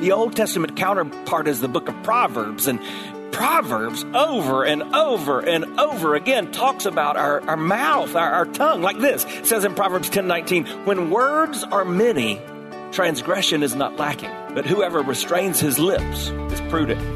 The Old Testament counterpart is the book of Proverbs, and Proverbs over and over and over again talks about our, our mouth, our, our tongue, like this. It says in Proverbs 10 19, when words are many, transgression is not lacking, but whoever restrains his lips is prudent.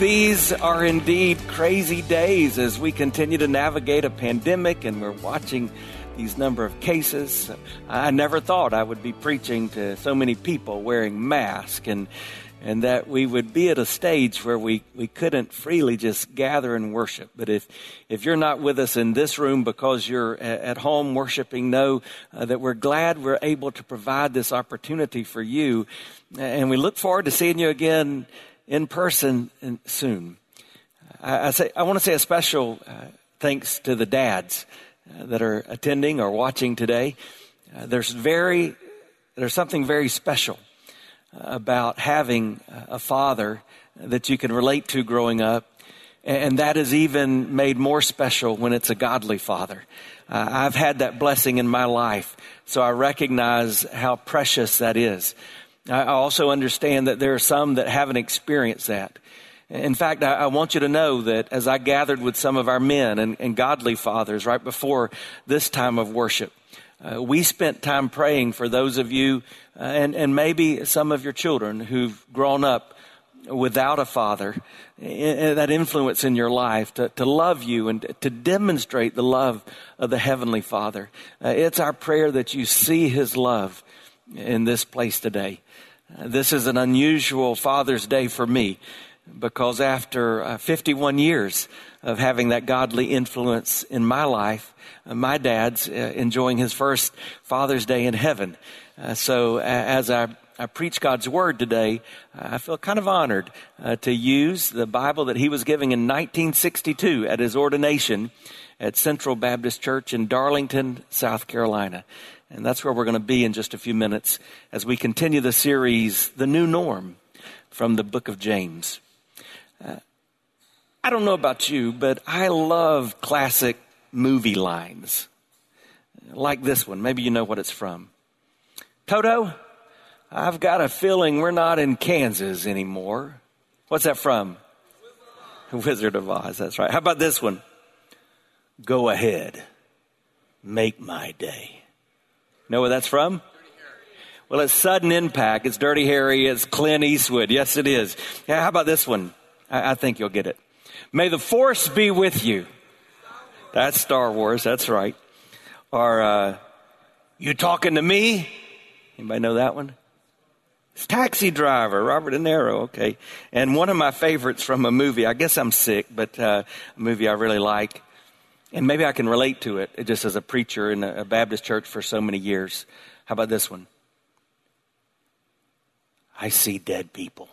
These are indeed crazy days as we continue to navigate a pandemic and we're watching these number of cases. I never thought I would be preaching to so many people wearing masks and and that we would be at a stage where we, we couldn't freely just gather and worship. But if, if you're not with us in this room because you're at home worshiping, know uh, that we're glad we're able to provide this opportunity for you. And we look forward to seeing you again in person soon. I, I, say, I want to say a special uh, thanks to the dads uh, that are attending or watching today. Uh, there's very, there's something very special about having a father that you can relate to growing up. And that is even made more special when it's a godly father. Uh, I've had that blessing in my life, so I recognize how precious that is. I also understand that there are some that haven't experienced that. In fact, I, want you to know that as I gathered with some of our men and, and godly fathers right before this time of worship, uh, we spent time praying for those of you uh, and, and maybe some of your children who've grown up without a father, that influence in your life to, to love you and to demonstrate the love of the Heavenly Father. Uh, it's our prayer that you see His love in this place today. Uh, this is an unusual Father's Day for me because after uh, 51 years of having that godly influence in my life, uh, my dad's enjoying his first Father's Day in heaven. So as I, I, preach God's Word today, I feel kind of honored to use the Bible that he was giving in 1962 at his ordination at Central Baptist Church in Darlington, South Carolina. And that's where we're going to be in just a few minutes as we continue the series, The New Norm, from the book of James. Uh, I don't know about you, but I love classic movie lines. Like this one. Maybe you know what it's from. Toto, I've got a feeling we're not in Kansas anymore. What's that from? Wizard of Oz, that's right. How about this one? Go ahead, make my day. Know where that's from? Well, it's sudden impact. It's Dirty Harry. It's Clint Eastwood. Yes, it is. Yeah, how about this one? I, I think you'll get it. May the force be with you. That's Star Wars. That's right. Or, uh, you talking to me? Anybody know that one? It's Taxi Driver, Robert De Niro. Okay. And one of my favorites from a movie, I guess I'm sick, but uh, a movie I really like and maybe I can relate to it just as a preacher in a Baptist church for so many years. How about this one? I see dead people.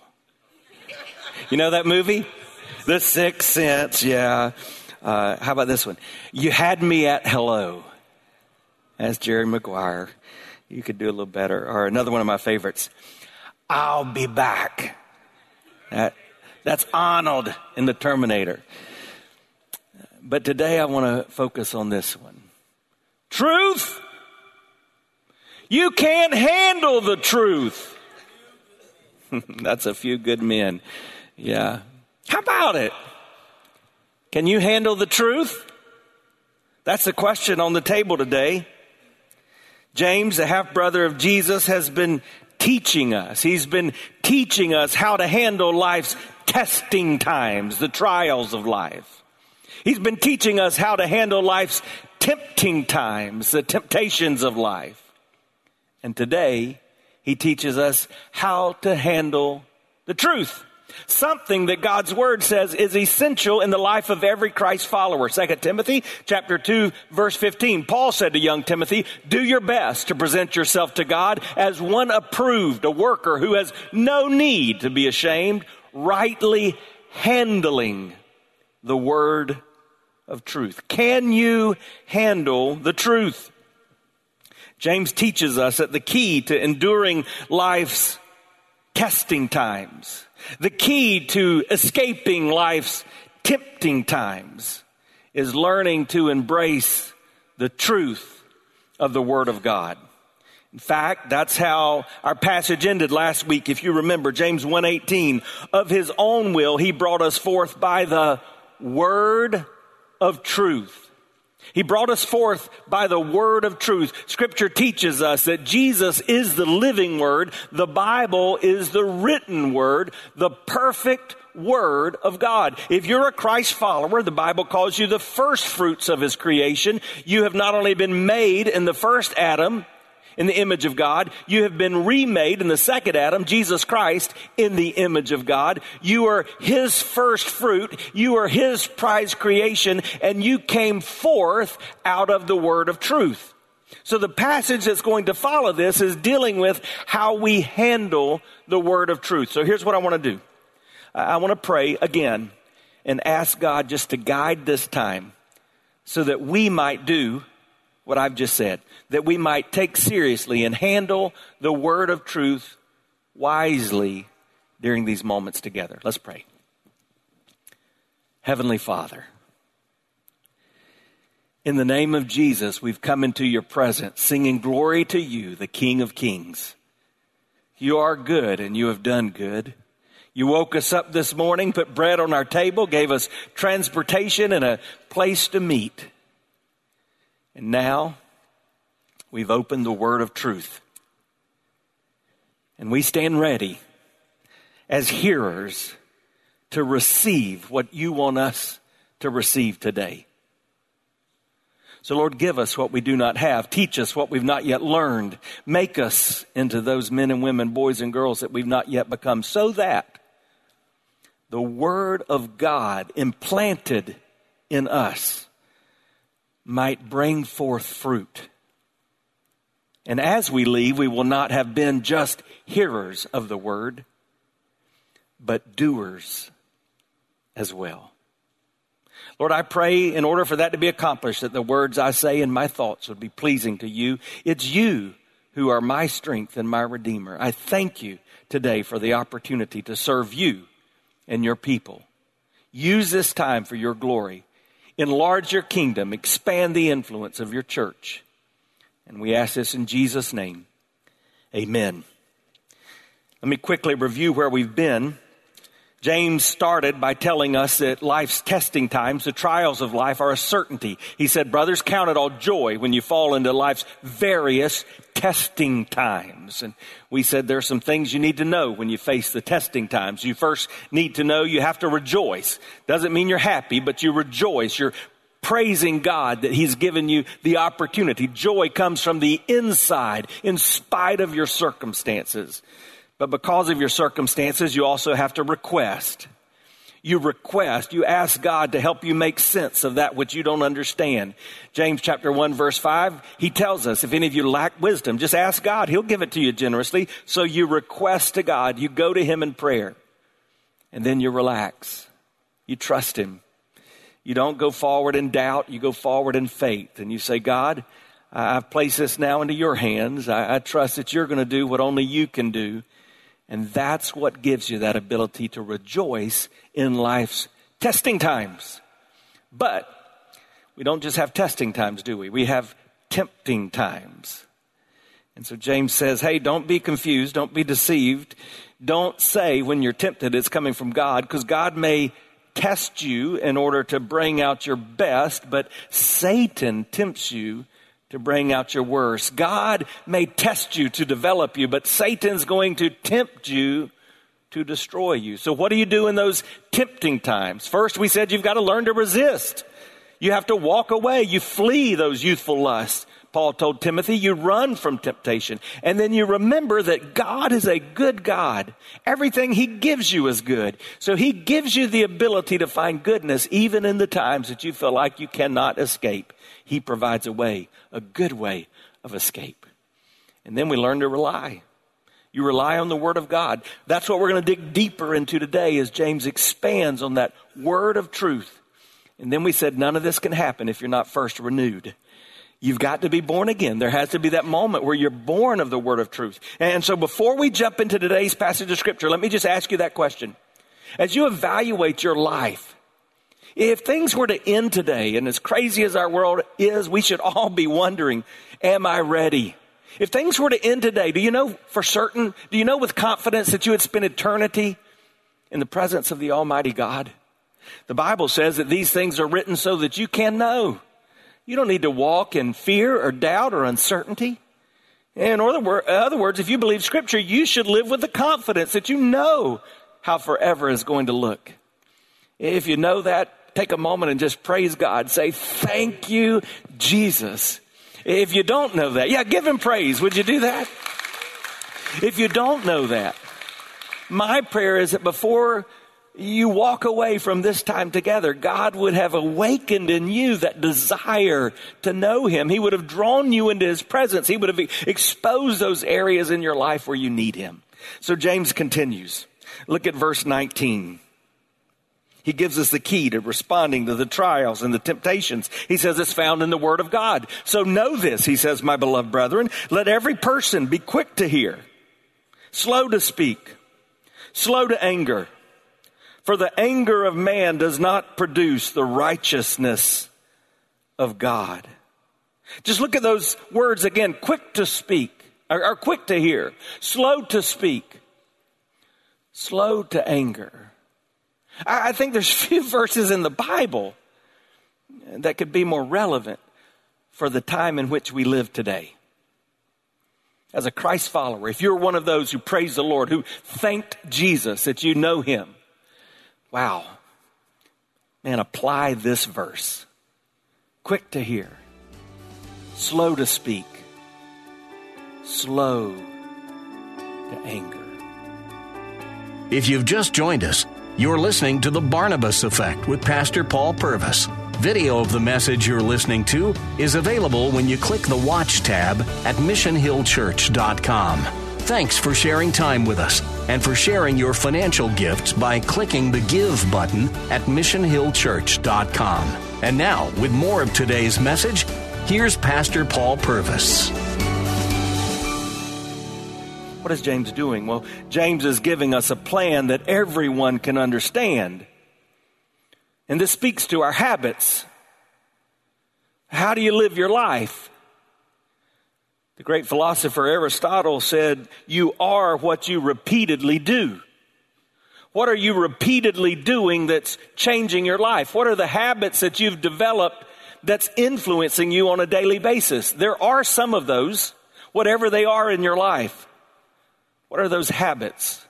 You know that movie? The Sixth Sense, yeah. Uh, how about this one? You had me at hello. That's Jerry Maguire. You could do a little better. Or another one of my favorites. I'll be back. That, that's Arnold in The Terminator. But today I want to focus on this one. Truth. You can't handle the truth. That's a few good men. Yeah. How about it? Can you handle the truth? That's the question on the table today. James, the half brother of Jesus, has been teaching us. He's been teaching us how to handle life's testing times, the trials of life. He's been teaching us how to handle life's tempting times, the temptations of life. And today, he teaches us how to handle the truth. Something that God's word says is essential in the life of every Christ follower. 2 Timothy chapter 2 verse 15. Paul said to young Timothy, do your best to present yourself to God as one approved, a worker who has no need to be ashamed, rightly handling the word of truth. Can you handle the truth? James teaches us that the key to enduring life's testing times, the key to escaping life's tempting times is learning to embrace the truth of the Word of God. In fact, that's how our passage ended last week. If you remember, James 1:18, of his own will he brought us forth by the word of truth. He brought us forth by the word of truth. Scripture teaches us that Jesus is the living word. The Bible is the written word, the perfect word of God. If you're a Christ follower, the Bible calls you the first fruits of his creation. You have not only been made in the first Adam, in the image of God. You have been remade in the second Adam, Jesus Christ, in the image of God. You are His first fruit. You are His prize creation and you came forth out of the word of truth. So the passage that's going to follow this is dealing with how we handle the word of truth. So here's what I want to do. I want to pray again and ask God just to guide this time so that we might do what I've just said, that we might take seriously and handle the word of truth wisely during these moments together. Let's pray. Heavenly Father, in the name of Jesus, we've come into your presence singing glory to you, the King of Kings. You are good and you have done good. You woke us up this morning, put bread on our table, gave us transportation and a place to meet. And now we've opened the word of truth. And we stand ready as hearers to receive what you want us to receive today. So, Lord, give us what we do not have. Teach us what we've not yet learned. Make us into those men and women, boys and girls that we've not yet become, so that the Word of God implanted in us might bring forth fruit. And as we leave, we will not have been just hearers of the word, but doers as well. Lord, I pray in order for that to be accomplished, that the words I say and my thoughts would be pleasing to you. It's you who are my strength and my redeemer. I thank you today for the opportunity to serve you and your people. Use this time for your glory enlarge your kingdom, expand the influence of your church. And we ask this in Jesus' name. Amen. Let me quickly review where we've been. James started by telling us that life's testing times, the trials of life, are a certainty. He said, Brothers, count it all joy when you fall into life's various testing times. And we said there are some things you need to know when you face the testing times. You first need to know you have to rejoice. Doesn't mean you're happy, but you rejoice. You're praising God that He's given you the opportunity. Joy comes from the inside in spite of your circumstances. But because of your circumstances, you also have to request you request, you ask God to help you make sense of that which you don't understand. James chapter 1 verse 5, he tells us if any of you lack wisdom, just ask God. He'll give it to you generously. So you request to God, you go to him in prayer, and then you relax. You trust him. You don't go forward in doubt, you go forward in faith. And you say, God, I've placed this now into your hands. I, I trust that you're going to do what only you can do. And that's what gives you that ability to rejoice in life's testing times. But we don't just have testing times, do we? We have tempting times. And so James says, hey, don't be confused. Don't be deceived. Don't say when you're tempted it's coming from God because God may test you in order to bring out your best, but Satan tempts you to bring out your worst. God may test you to develop you, but Satan's going to tempt you to destroy you. So what do you do in those tempting times? First, we said you've got to learn to resist. You have to walk away. You flee those youthful lusts. Paul told Timothy, you run from temptation. And then you remember that God is a good God. Everything he gives you is good. So he gives you the ability to find goodness even in the times that you feel like you cannot escape. He provides a way, a good way of escape. And then we learn to rely. You rely on the Word of God. That's what we're going to dig deeper into today as James expands on that Word of truth. And then we said none of this can happen if you're not first renewed. You've got to be born again. There has to be that moment where you're born of the word of truth. And so before we jump into today's passage of scripture, let me just ask you that question. As you evaluate your life, if things were to end today, and as crazy as our world is, we should all be wondering, am I ready? If things were to end today, do you know for certain, do you know with confidence that you would spend eternity in the presence of the Almighty God? The Bible says that these things are written so that you can know. You don't need to walk in fear or doubt or uncertainty. In other words, if you believe Scripture, you should live with the confidence that you know how forever is going to look. If you know that, take a moment and just praise God. Say, Thank you, Jesus. If you don't know that, yeah, give Him praise. Would you do that? If you don't know that, my prayer is that before you walk away from this time together, God would have awakened in you that desire to know Him. He would have drawn you into His presence. He would have exposed those areas in your life where you need Him. So James continues. Look at verse 19. He gives us the key to responding to the trials and the temptations. He says it's found in the Word of God. So know this, he says, my beloved brethren. Let every person be quick to hear, slow to speak, slow to anger for the anger of man does not produce the righteousness of God. Just look at those words again quick to speak, or, or quick to hear, slow to speak, slow to anger. I, think there's few verses in the Bible that could be more relevant for the time in which we live today. As a Christ follower, if you're one of those who praise the Lord, who thanked Jesus that you know him, Wow. Man, apply this verse. Quick to hear, slow to speak, slow to anger. If you've just joined us, you're listening to The Barnabas Effect with Pastor Paul Purvis. Video of the message you're listening to is available when you click the Watch tab at missionhillchurch.com. Thanks for sharing time with us and for sharing your financial gifts by clicking the Give button at missionhillchurch.com. And now, with more of today's message, here's Pastor Paul Purvis. What is James doing? Well, James is giving us a plan that everyone can understand. And this speaks to our habits. How do you live your life? The great philosopher Aristotle said, You are what you repeatedly do. What are you repeatedly doing that's changing your life? What are the habits that you've developed that's influencing you on a daily basis? There are some of those, whatever they are in your life. What are those habits?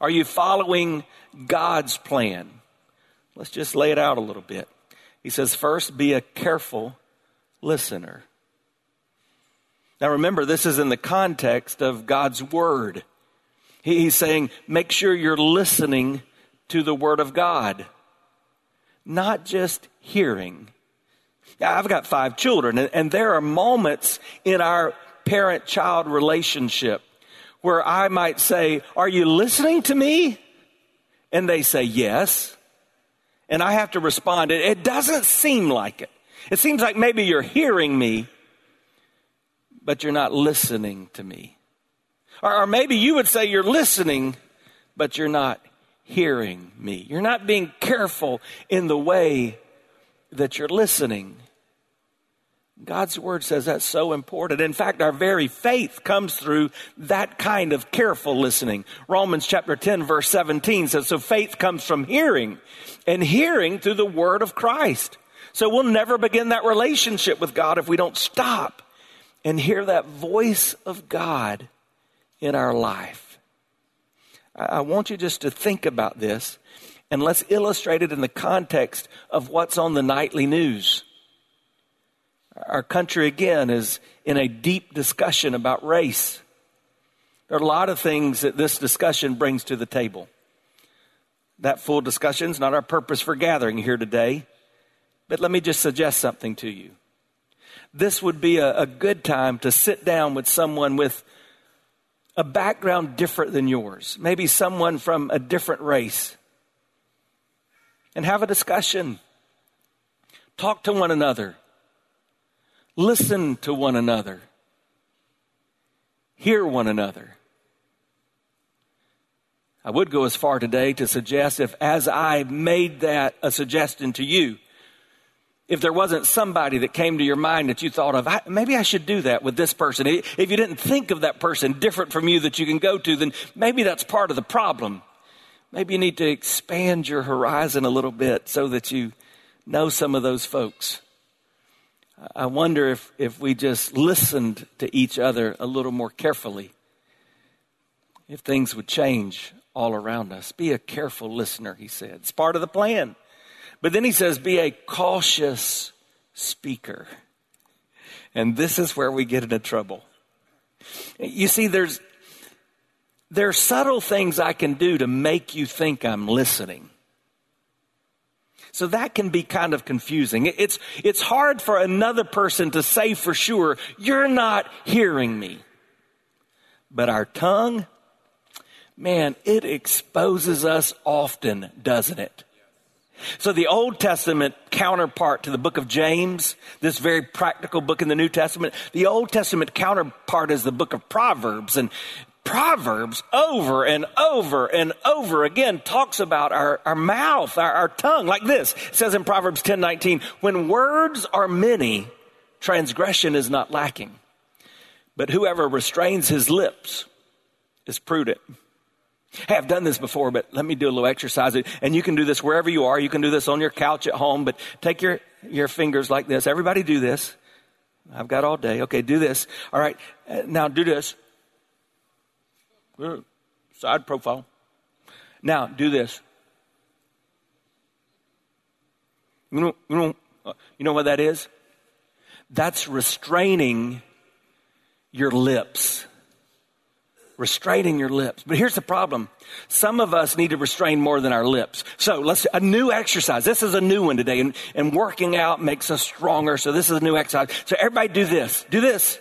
Are you following God's plan? Let's just lay it out a little bit. He says, first, be a careful listener. Now remember, this is in the context of God's Word. He's saying, make sure you're listening to the Word of God, not just hearing. I've got five children, and there are moments in our parent child relationship where I might say, Are you listening to me? And they say, Yes. And I have to respond, It doesn't seem like it. It seems like maybe you're hearing me, but you're not listening to me. Or, or maybe you would say you're listening, but you're not hearing me. You're not being careful in the way that you're listening. God's word says that's so important. In fact, our very faith comes through that kind of careful listening. Romans chapter 10 verse 17 says, so faith comes from hearing and hearing through the word of Christ. So we'll never begin that relationship with God if we don't stop and hear that voice of God in our life. I want you just to think about this and let's illustrate it in the context of what's on the nightly news. Our country, again, is in a deep discussion about race. There are a lot of things that this discussion brings to the table. That full discussion is not our purpose for gathering here today, but let me just suggest something to you. This would be a, a good time to sit down with someone with a background different than yours, maybe someone from a different race, and have a discussion. Talk to one another. Listen to one another. Hear one another. I would go as far today to suggest if, as I made that a suggestion to you, if there wasn't somebody that came to your mind that you thought of, maybe I should do that with this person. If you didn't think of that person different from you that you can go to, then maybe that's part of the problem. Maybe you need to expand your horizon a little bit so that you know some of those folks. I wonder if, if we just listened to each other a little more carefully, if things would change all around us. Be a careful listener, he said. It's part of the plan. But then he says, be a cautious speaker. And this is where we get into trouble. You see, there's, there are subtle things I can do to make you think I'm listening. So that can be kind of confusing. It's, it's hard for another person to say for sure, you're not hearing me. But our tongue, man, it exposes us often, doesn't it? So the Old Testament counterpart to the book of James, this very practical book in the New Testament, the Old Testament counterpart is the book of Proverbs. And Proverbs over and over and over again talks about our, our mouth, our, our tongue, like this. It says in Proverbs 10 19, when words are many, transgression is not lacking. But whoever restrains his lips is prudent. Hey, I've done this before, but let me do a little exercise. And you can do this wherever you are. You can do this on your couch at home, but take your, your fingers like this. Everybody do this. I've got all day. Okay, do this. All right. Now do this. Side profile. Now do this. You know, you know, uh, you know what that is? That's restraining your lips restraining your lips. But here's the problem. Some of us need to restrain more than our lips. So let's, a new exercise. This is a new one today and, and working out makes us stronger. So this is a new exercise. So everybody do this. Do this.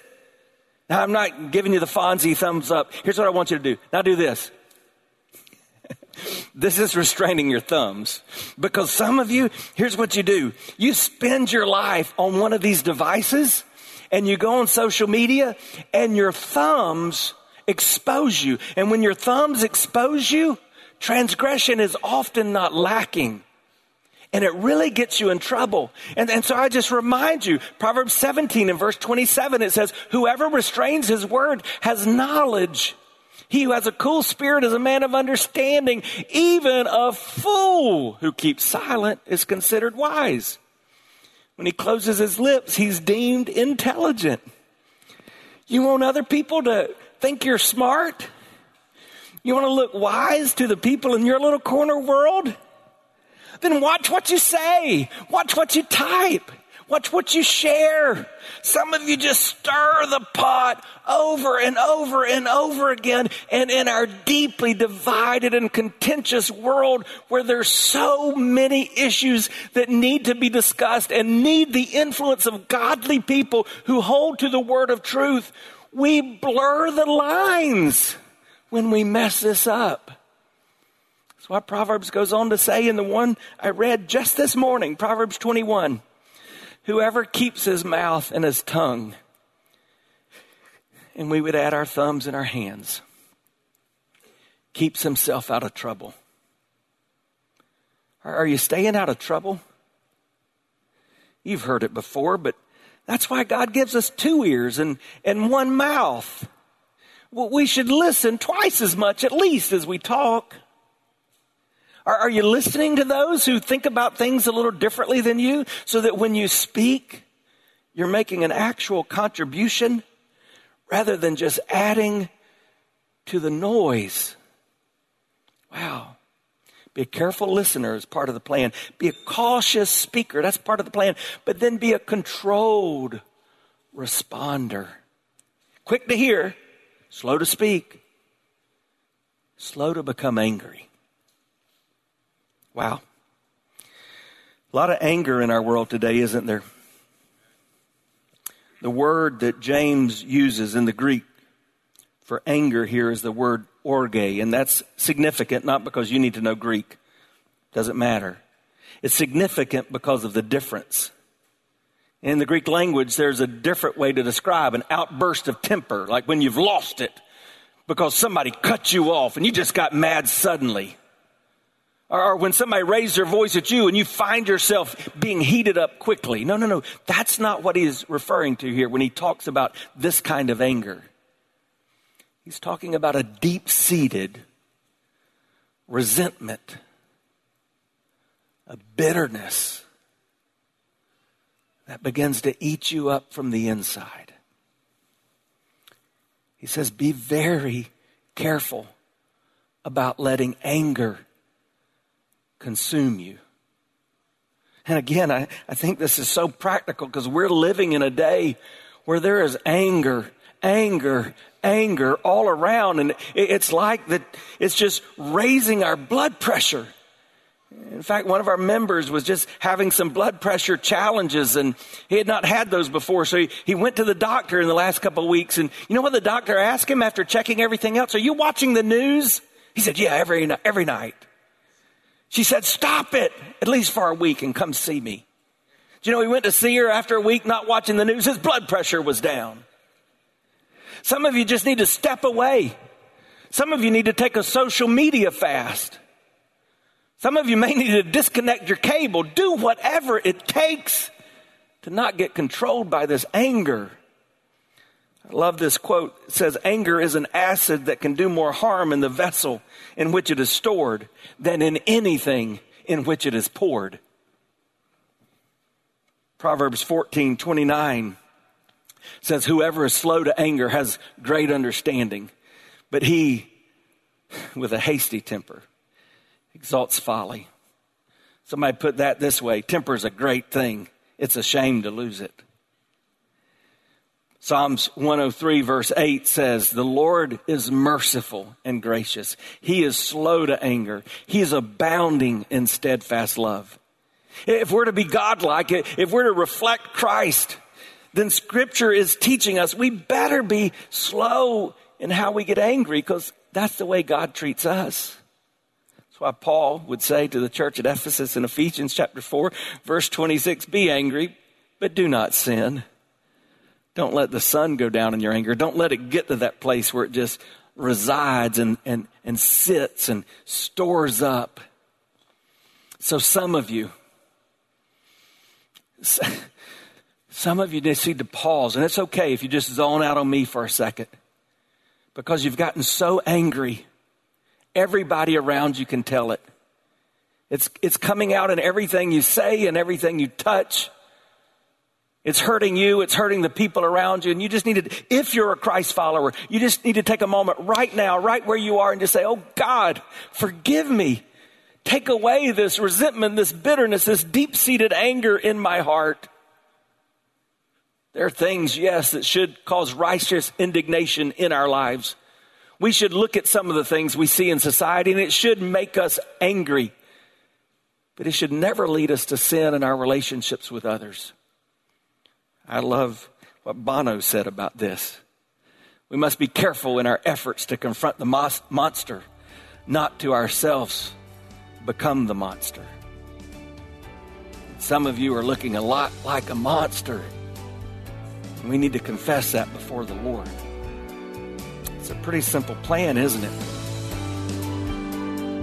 Now I'm not giving you the Fonzie thumbs up. Here's what I want you to do. Now do this. this is restraining your thumbs because some of you, here's what you do. You spend your life on one of these devices and you go on social media and your thumbs expose you. And when your thumbs expose you, transgression is often not lacking. And it really gets you in trouble. And, and so I just remind you, Proverbs 17 and verse 27, it says, whoever restrains his word has knowledge. He who has a cool spirit is a man of understanding. Even a fool who keeps silent is considered wise. When he closes his lips, he's deemed intelligent. You want other people to think you're smart? You want to look wise to the people in your little corner world? Then watch what you say. Watch what you type. Watch what you share. Some of you just stir the pot over and over and over again. And in our deeply divided and contentious world where there's so many issues that need to be discussed and need the influence of godly people who hold to the word of truth, we blur the lines when we mess this up. What Proverbs goes on to say in the one I read just this morning, Proverbs 21. Whoever keeps his mouth and his tongue, and we would add our thumbs and our hands, keeps himself out of trouble. Are you staying out of trouble? You've heard it before, but that's why God gives us two ears and, and one mouth. Well, we should listen twice as much at least as we talk. Are, are you listening to those who think about things a little differently than you so that when you speak, you're making an actual contribution rather than just adding to the noise. Wow. Be a careful listener is part of the plan. Be a cautious speaker. That's part of the plan. But then be a controlled responder. Quick to hear, slow to speak, slow to become angry. Wow. A lot of anger in our world today, isn't there? The word that James uses in the Greek for anger here is the word orge, and that's significant not because you need to know Greek. Doesn't matter. It's significant because of the difference. In the Greek language, there's a different way to describe an outburst of temper, like when you've lost it because somebody cut you off and you just got mad suddenly. Or when somebody raised their voice at you and you find yourself being heated up quickly. No, no, no. That's not what he's referring to here when he talks about this kind of anger. He's talking about a deep seated resentment, a bitterness that begins to eat you up from the inside. He says, Be very careful about letting anger consume you. And again, I, I think this is so practical because we're living in a day where there is anger, anger, anger all around. And it's like that, it's just raising our blood pressure. In fact, one of our members was just having some blood pressure challenges and he had not had those before. So he, he went to the doctor in the last couple of weeks. And you know what the doctor asked him after checking everything else? Are you watching the news? He said, yeah, every, every night. She said, Stop it, at least for a week, and come see me. Do you know, he went to see her after a week not watching the news. His blood pressure was down. Some of you just need to step away. Some of you need to take a social media fast. Some of you may need to disconnect your cable. Do whatever it takes to not get controlled by this anger. I love this quote. It says, Anger is an acid that can do more harm in the vessel in which it is stored than in anything in which it is poured. Proverbs 14 29 says, Whoever is slow to anger has great understanding, but he with a hasty temper exalts folly. Somebody put that this way temper is a great thing, it's a shame to lose it. Psalms 103 verse 8 says, The Lord is merciful and gracious. He is slow to anger. He is abounding in steadfast love. If we're to be godlike, if we're to reflect Christ, then scripture is teaching us we better be slow in how we get angry because that's the way God treats us. That's why Paul would say to the church at Ephesus in Ephesians chapter 4, verse 26, be angry, but do not sin. Don't let the sun go down in your anger. Don't let it get to that place where it just resides and, and, and sits and stores up. So some of you, some of you just need to pause, and it's okay if you just zone out on me for a second because you've gotten so angry. Everybody around you can tell it. It's, it's coming out in everything you say and everything you touch. It's hurting you. It's hurting the people around you. And you just need to, if you're a Christ follower, you just need to take a moment right now, right where you are and just say, Oh God, forgive me. Take away this resentment, this bitterness, this deep seated anger in my heart. There are things, yes, that should cause righteous indignation in our lives. We should look at some of the things we see in society and it should make us angry. But it should never lead us to sin in our relationships with others. I love what Bono said about this. We must be careful in our efforts to confront the mos- monster, not to ourselves become the monster. Some of you are looking a lot like a monster. And We need to confess that before the Lord. It's a pretty simple plan, isn't it?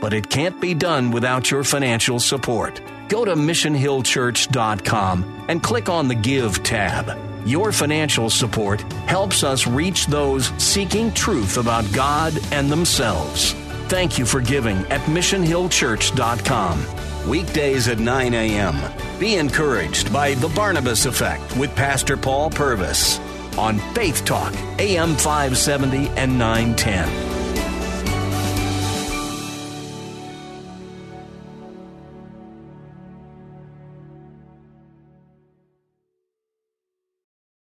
but it can't be done without your financial support. Go to missionhillchurch.com and click on the Give tab. Your financial support helps us reach those seeking truth about God and themselves. Thank you for giving at missionhillchurch.com. Weekdays at 9 a.m. Be encouraged by The Barnabas Effect with Pastor Paul Purvis on Faith Talk, AM 570 and 910.